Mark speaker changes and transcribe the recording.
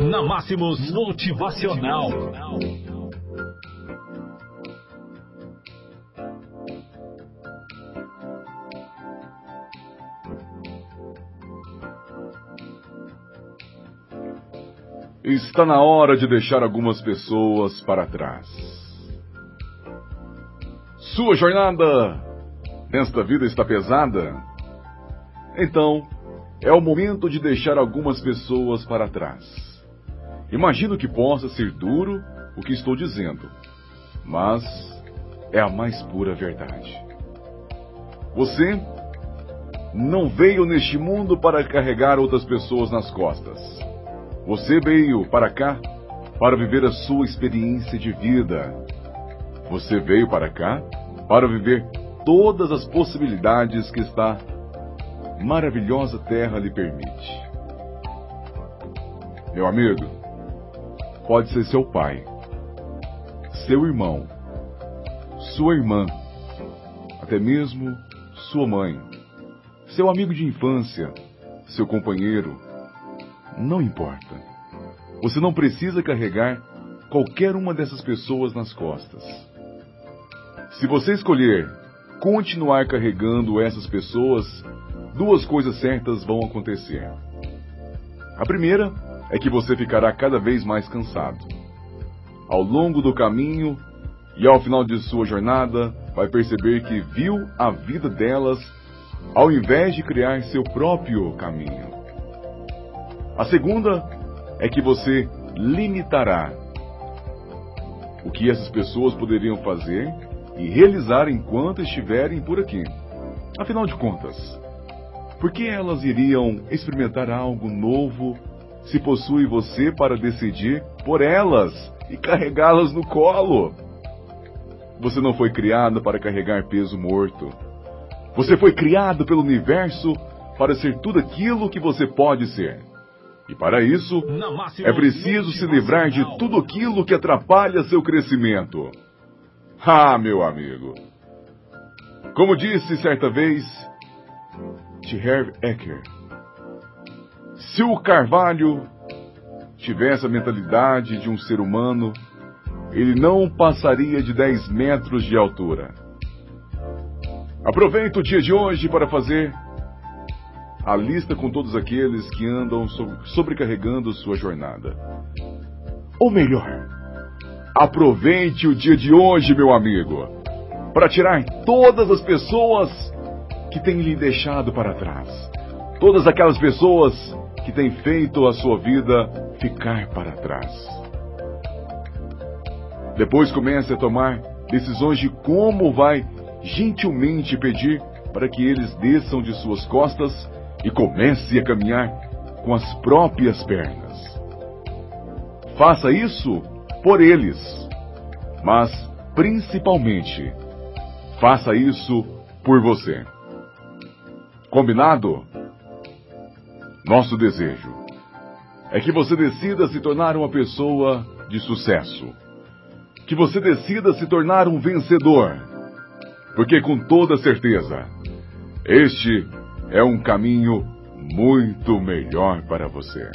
Speaker 1: Na Máximos Motivacional.
Speaker 2: Está na hora de deixar algumas pessoas para trás. Sua jornada nesta vida está pesada? Então, é o momento de deixar algumas pessoas para trás. Imagino que possa ser duro o que estou dizendo, mas é a mais pura verdade. Você não veio neste mundo para carregar outras pessoas nas costas. Você veio para cá para viver a sua experiência de vida. Você veio para cá para viver todas as possibilidades que esta maravilhosa terra lhe permite. Meu amigo, pode ser seu pai, seu irmão, sua irmã, até mesmo sua mãe, seu amigo de infância, seu companheiro, não importa. Você não precisa carregar qualquer uma dessas pessoas nas costas. Se você escolher continuar carregando essas pessoas, duas coisas certas vão acontecer. A primeira é que você ficará cada vez mais cansado. Ao longo do caminho e ao final de sua jornada, vai perceber que viu a vida delas ao invés de criar seu próprio caminho. A segunda é que você limitará o que essas pessoas poderiam fazer e realizar enquanto estiverem por aqui. Afinal de contas, por que elas iriam experimentar algo novo se possui você para decidir por elas e carregá-las no colo? Você não foi criado para carregar peso morto. Você foi criado pelo universo para ser tudo aquilo que você pode ser. E para isso, é preciso se livrar de tudo aquilo que atrapalha seu crescimento. Ah, meu amigo. Como disse certa vez T. Harv Eker, se o Carvalho tivesse a mentalidade de um ser humano, ele não passaria de 10 metros de altura. Aproveito o dia de hoje para fazer a lista com todos aqueles que andam sobrecarregando sua jornada. Ou melhor, aproveite o dia de hoje, meu amigo, para tirar todas as pessoas que têm lhe deixado para trás. Todas aquelas pessoas que têm feito a sua vida ficar para trás. Depois comece a tomar decisões de como vai gentilmente pedir para que eles desçam de suas costas e comece a caminhar com as próprias pernas. Faça isso por eles, mas principalmente faça isso por você. Combinado? Nosso desejo é que você decida se tornar uma pessoa de sucesso. Que você decida se tornar um vencedor. Porque com toda certeza, este é um caminho muito melhor para você.